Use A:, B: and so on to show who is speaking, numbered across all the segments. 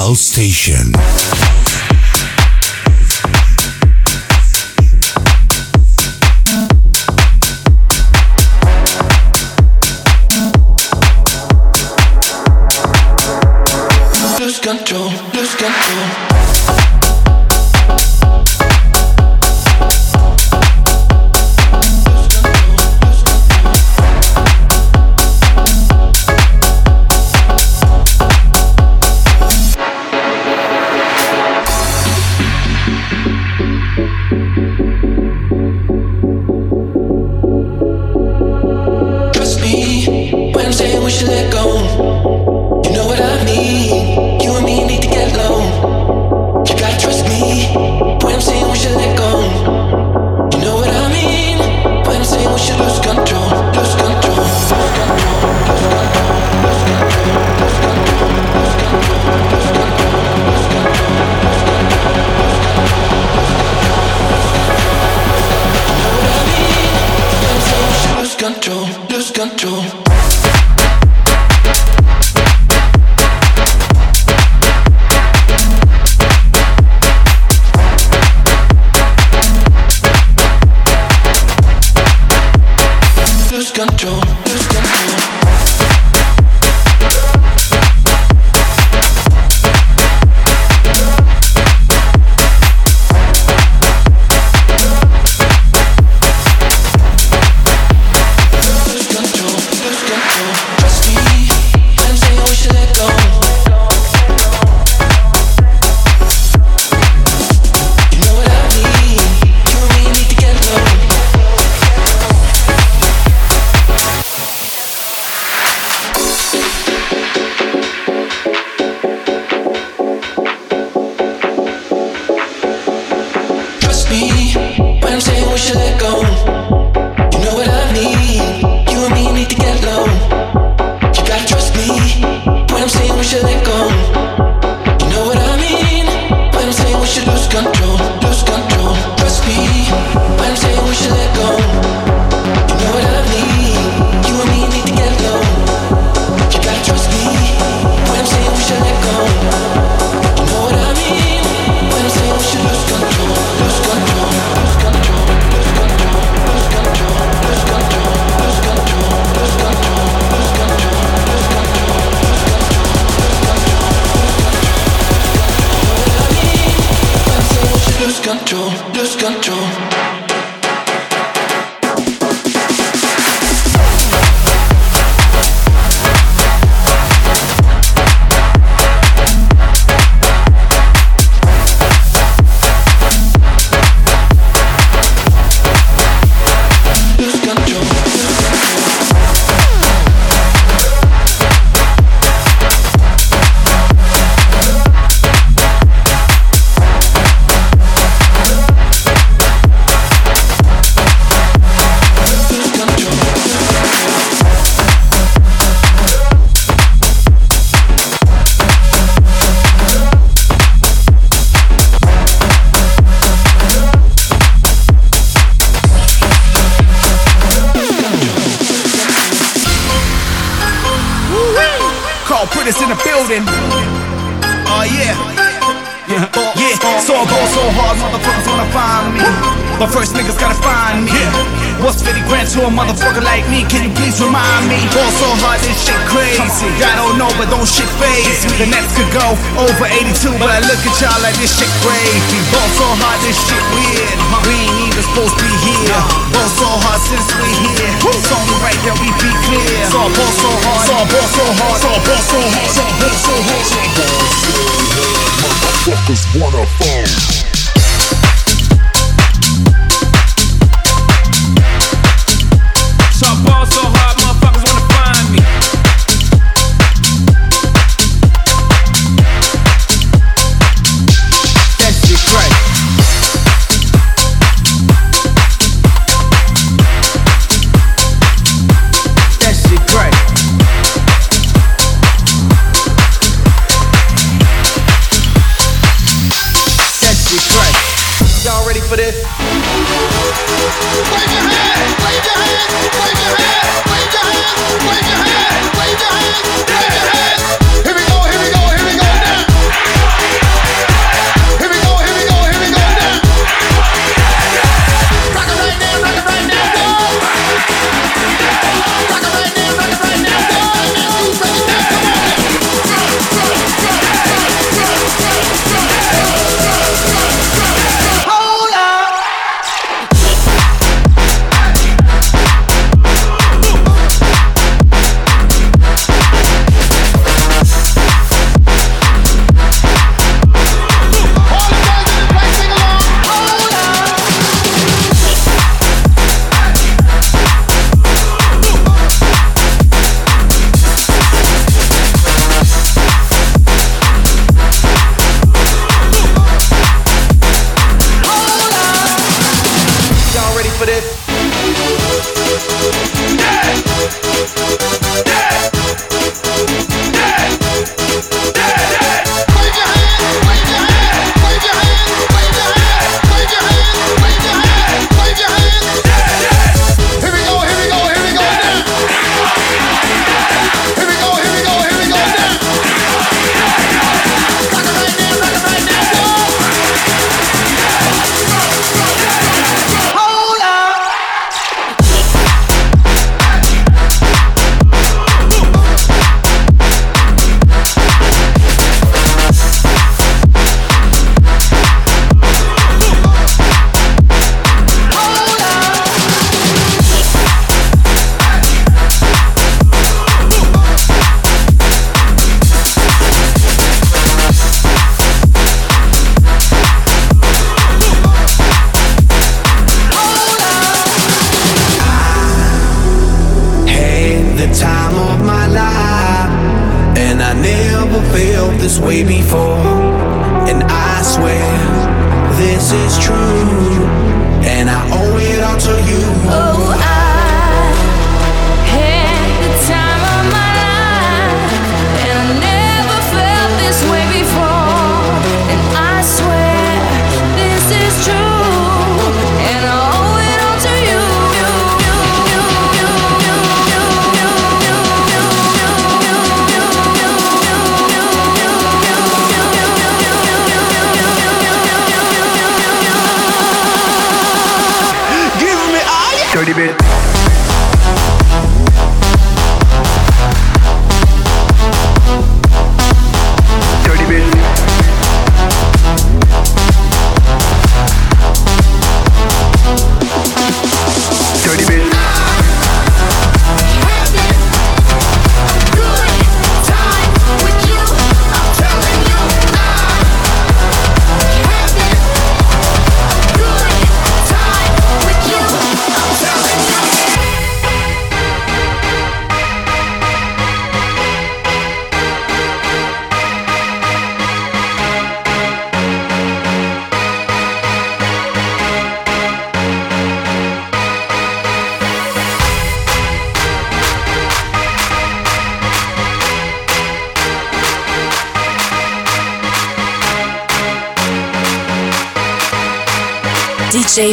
A: House Station.
B: Lose control, lose control. Oh yeah. Yeah, oh, yeah. So I go so hard, motherfuckers wanna find me. But first, niggas gotta
A: find me. What's 50 grand to a motherfucker like me? Can you please remind me? Ball so hard, this shit crazy. I don't know, but don't shit
B: phase me. The Nets could go over 82, but I
C: look at y'all like this shit crazy.
A: Ball so hard, this shit weird. We ain't even supposed to be here.
D: Ball so hard since
E: we here. It's only right that we be clear. Saw so ball so hard. So ball so hard. Saw so ball so hard. Saw ball so hard. Motherfuckers wanna phone. up, boss up.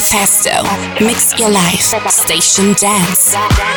E: DJ Festo, mix your life, station dance.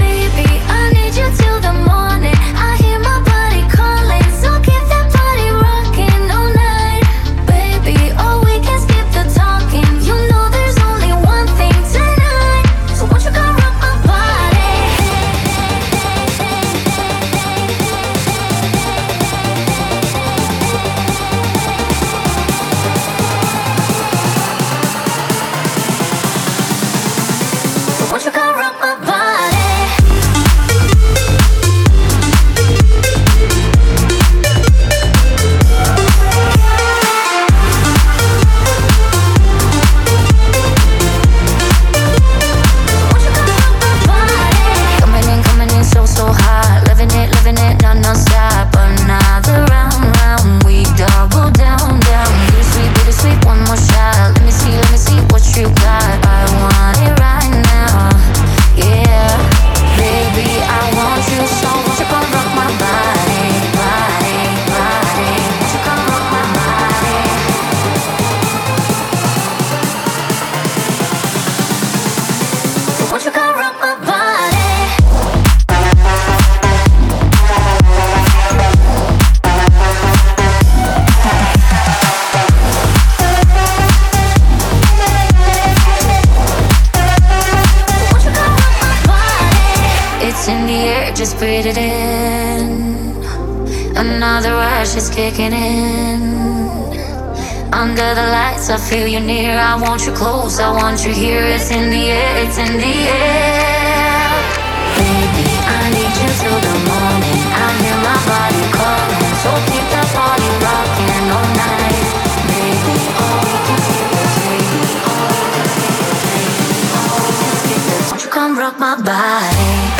E: I feel you near. I want you close, I want you here. It's in the air, it's in the air. Baby, I need you till the morning. I hear my body calling, so keep that body rocking all night. Baby, all we can skip is baby, all we can skip is baby, all we can skip is. Won't you come rock my body?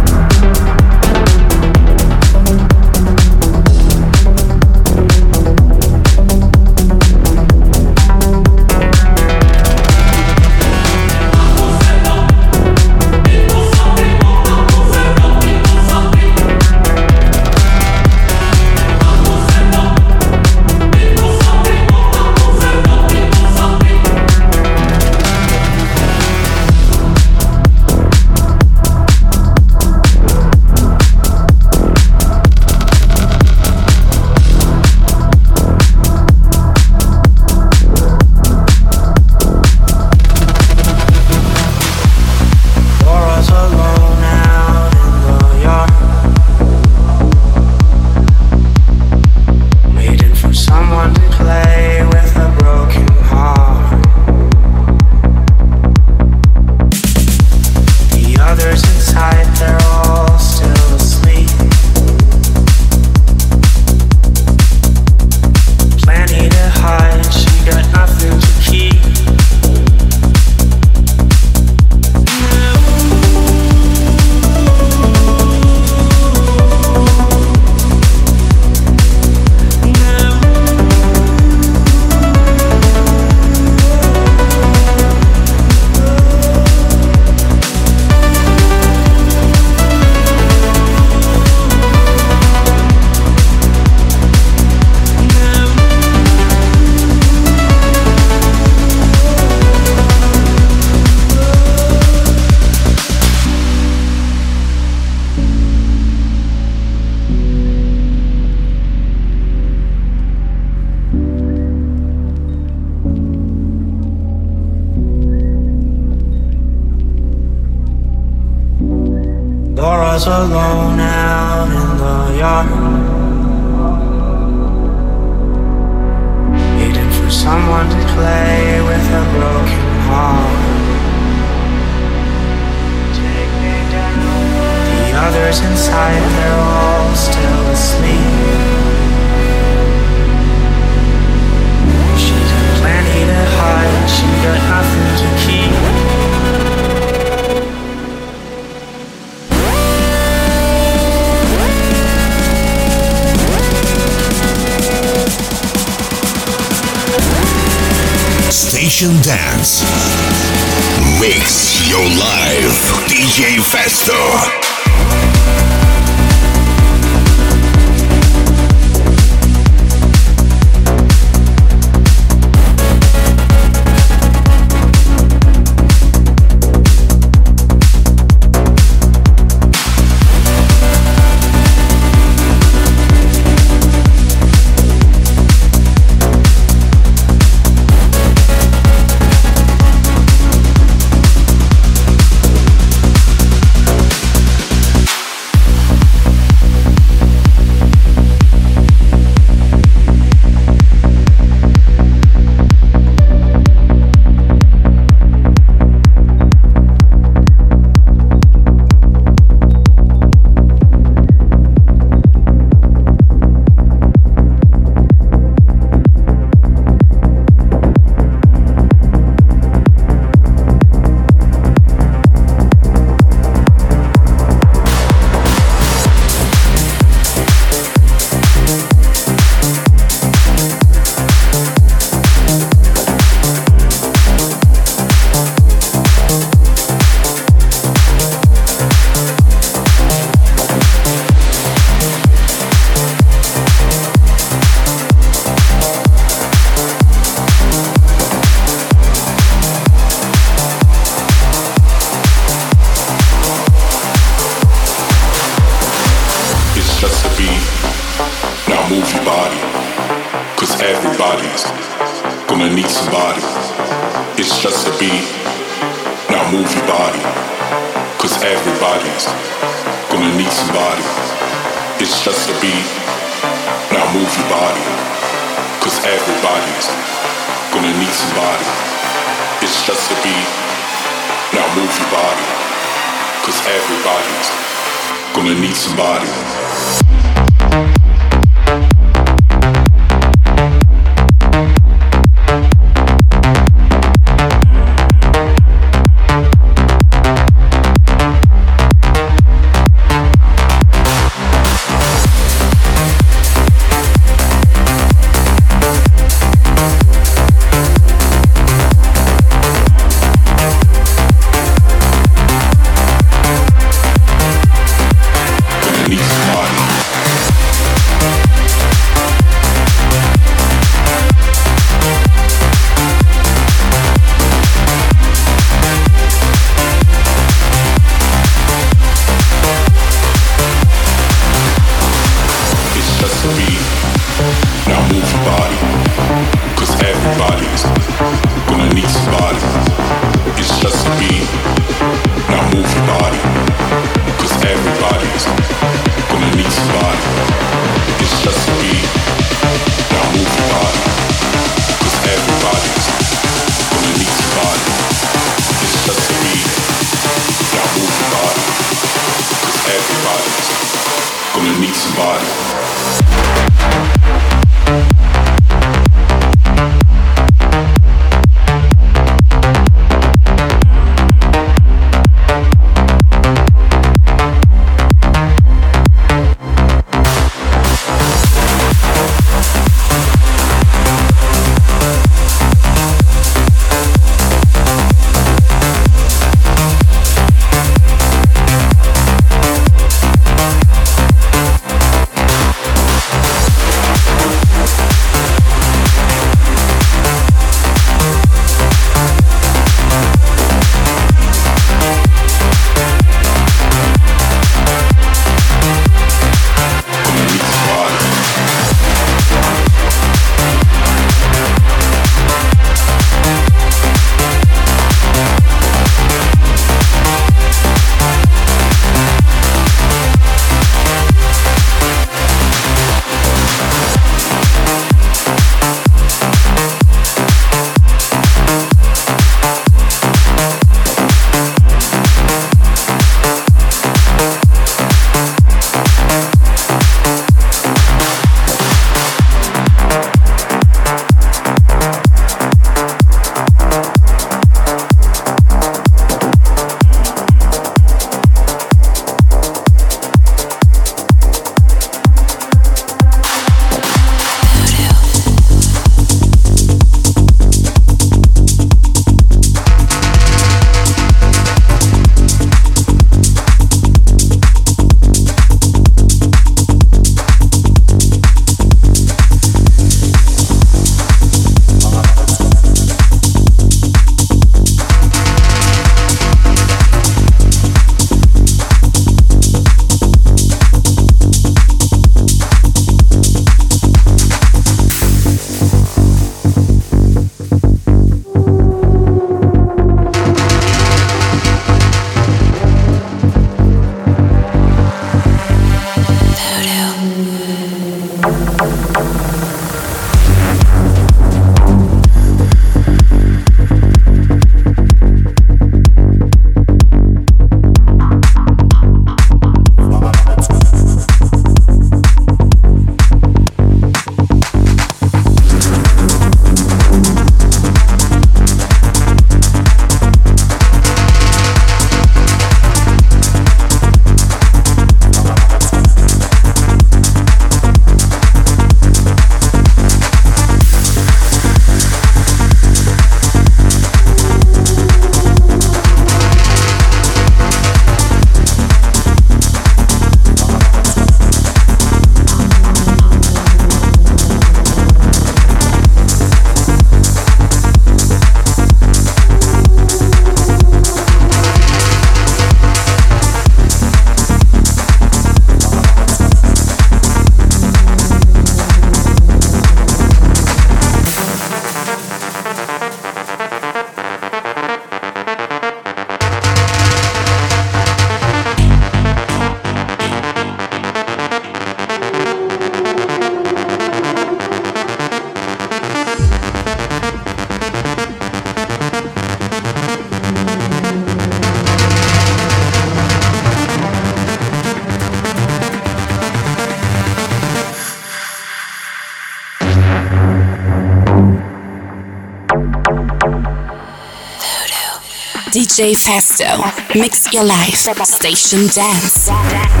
D: DJ Festo.
C: Mix your life. Station Dance.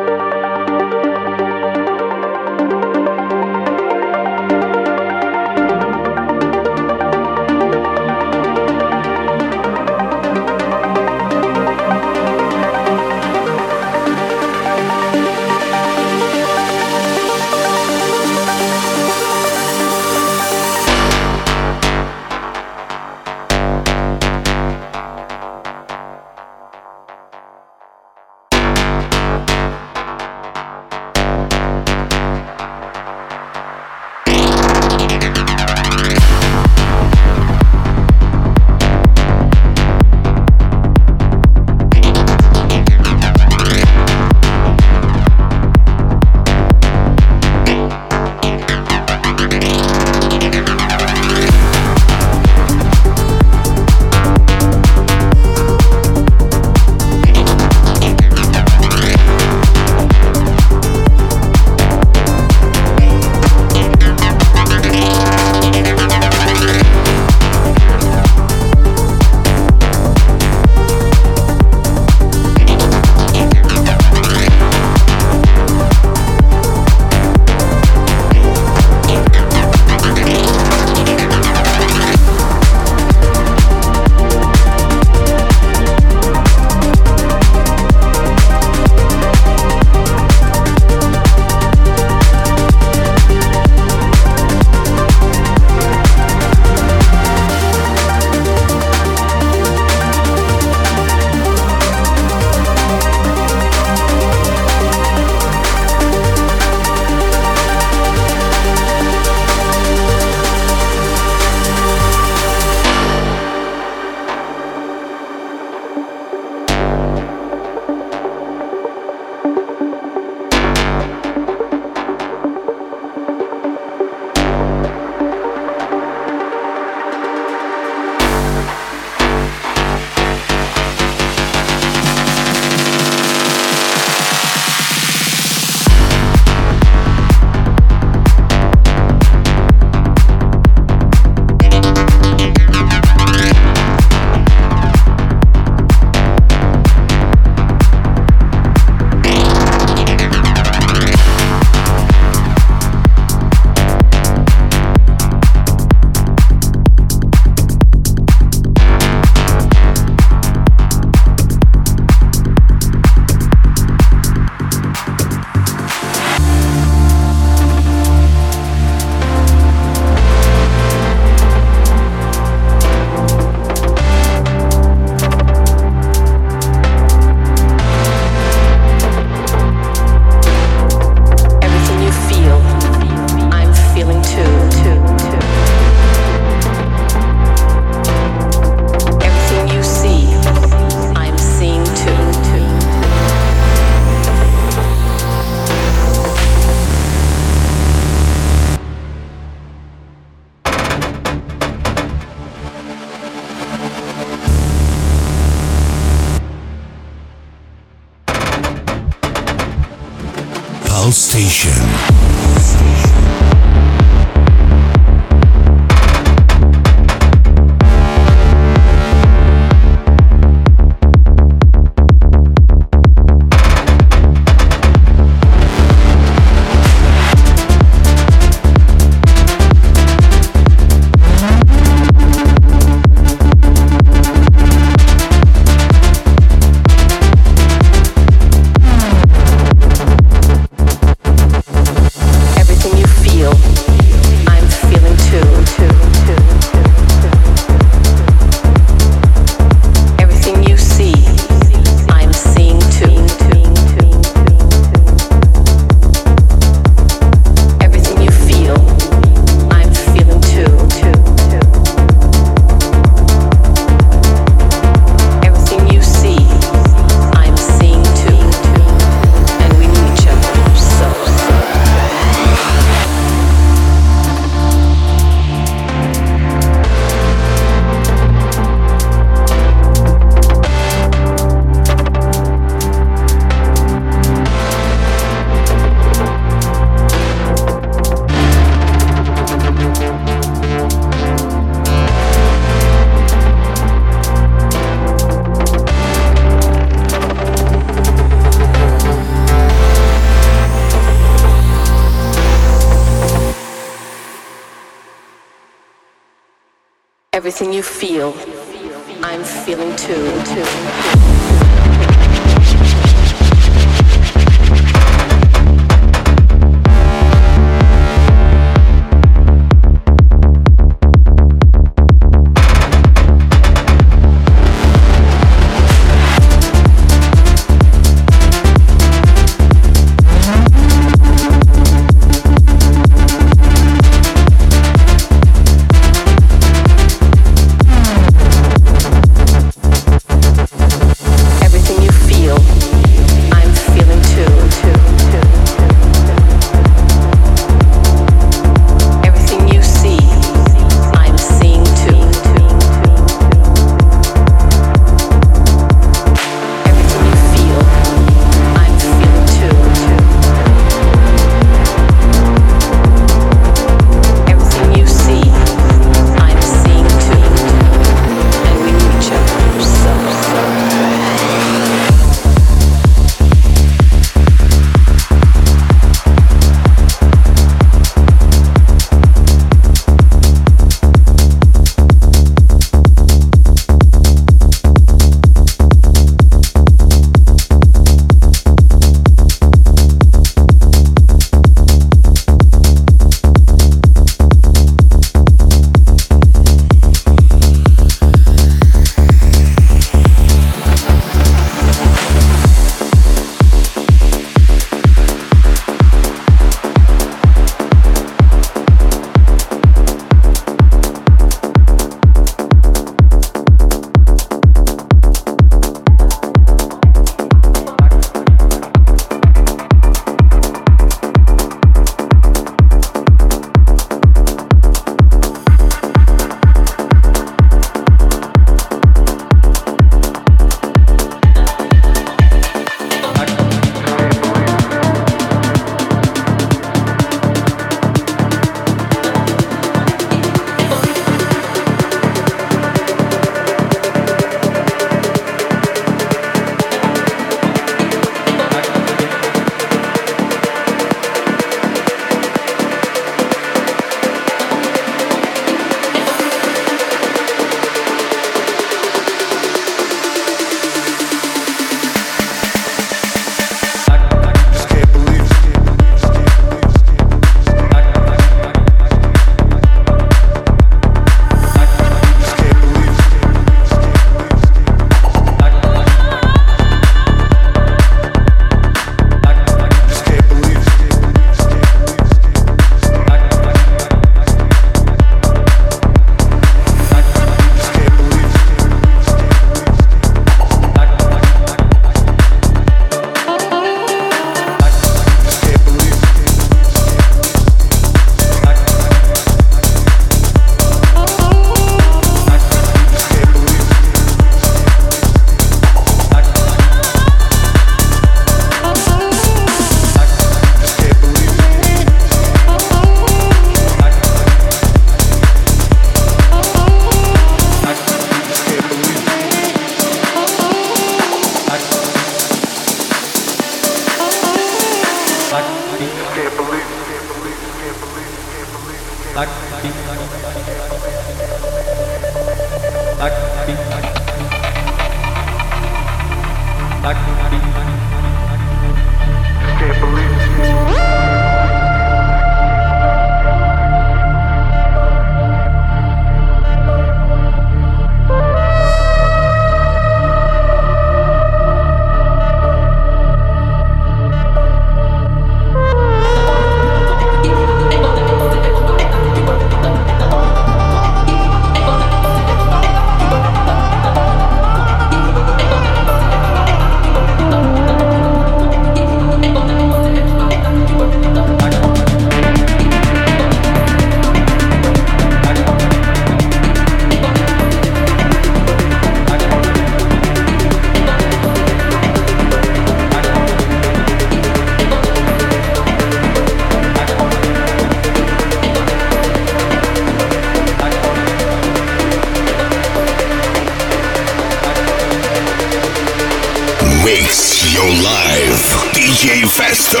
D: DJ Festo.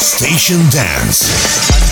D: Station Dance.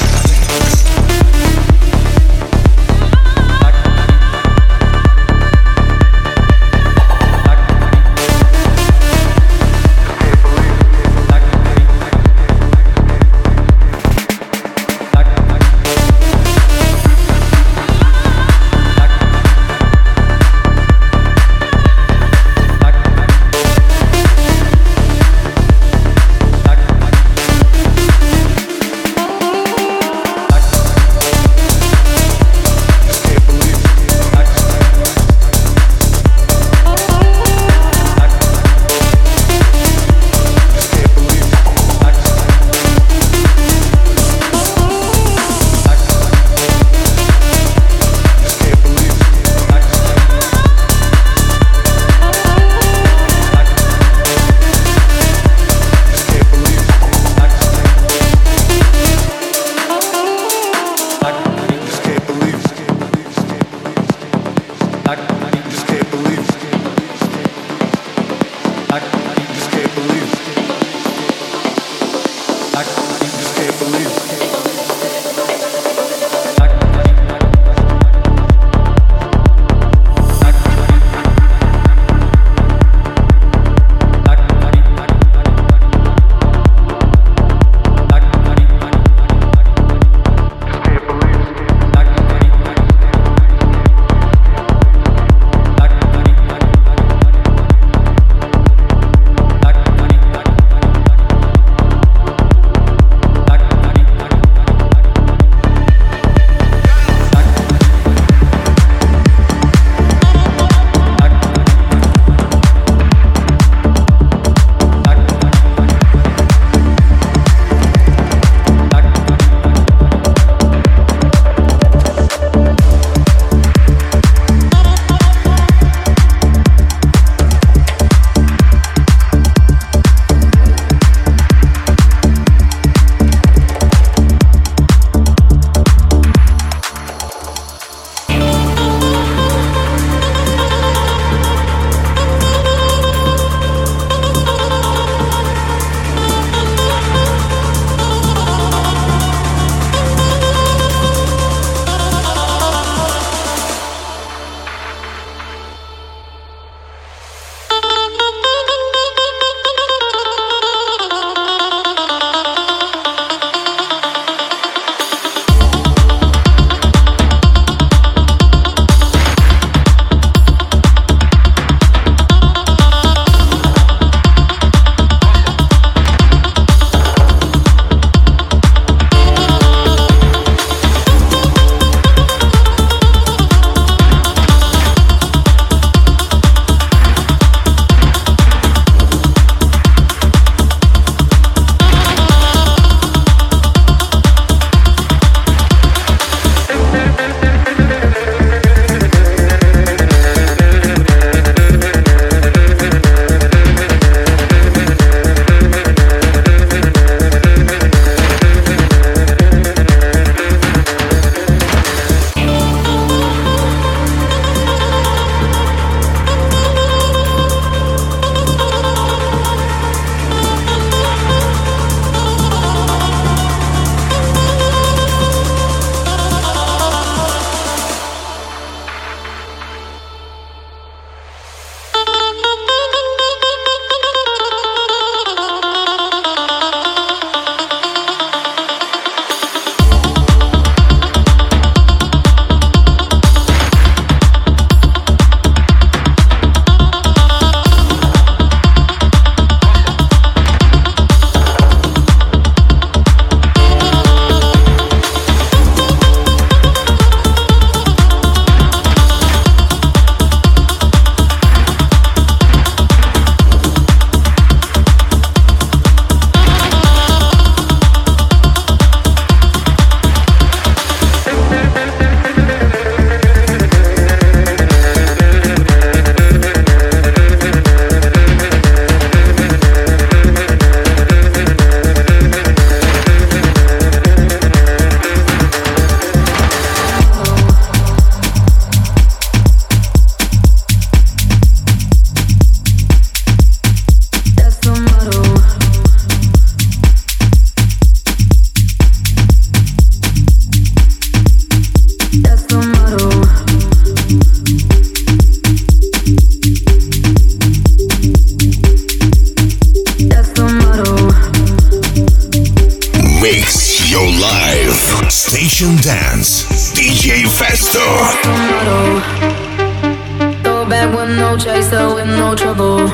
F: night with no chaser, with no trouble.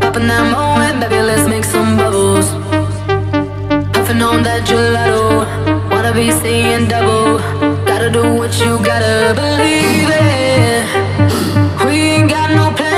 F: poppin' that Moët, baby, let's make some bubbles. Puffing on that gelato, wanna be seeing double. Gotta do what you gotta believe in. We ain't got no plan.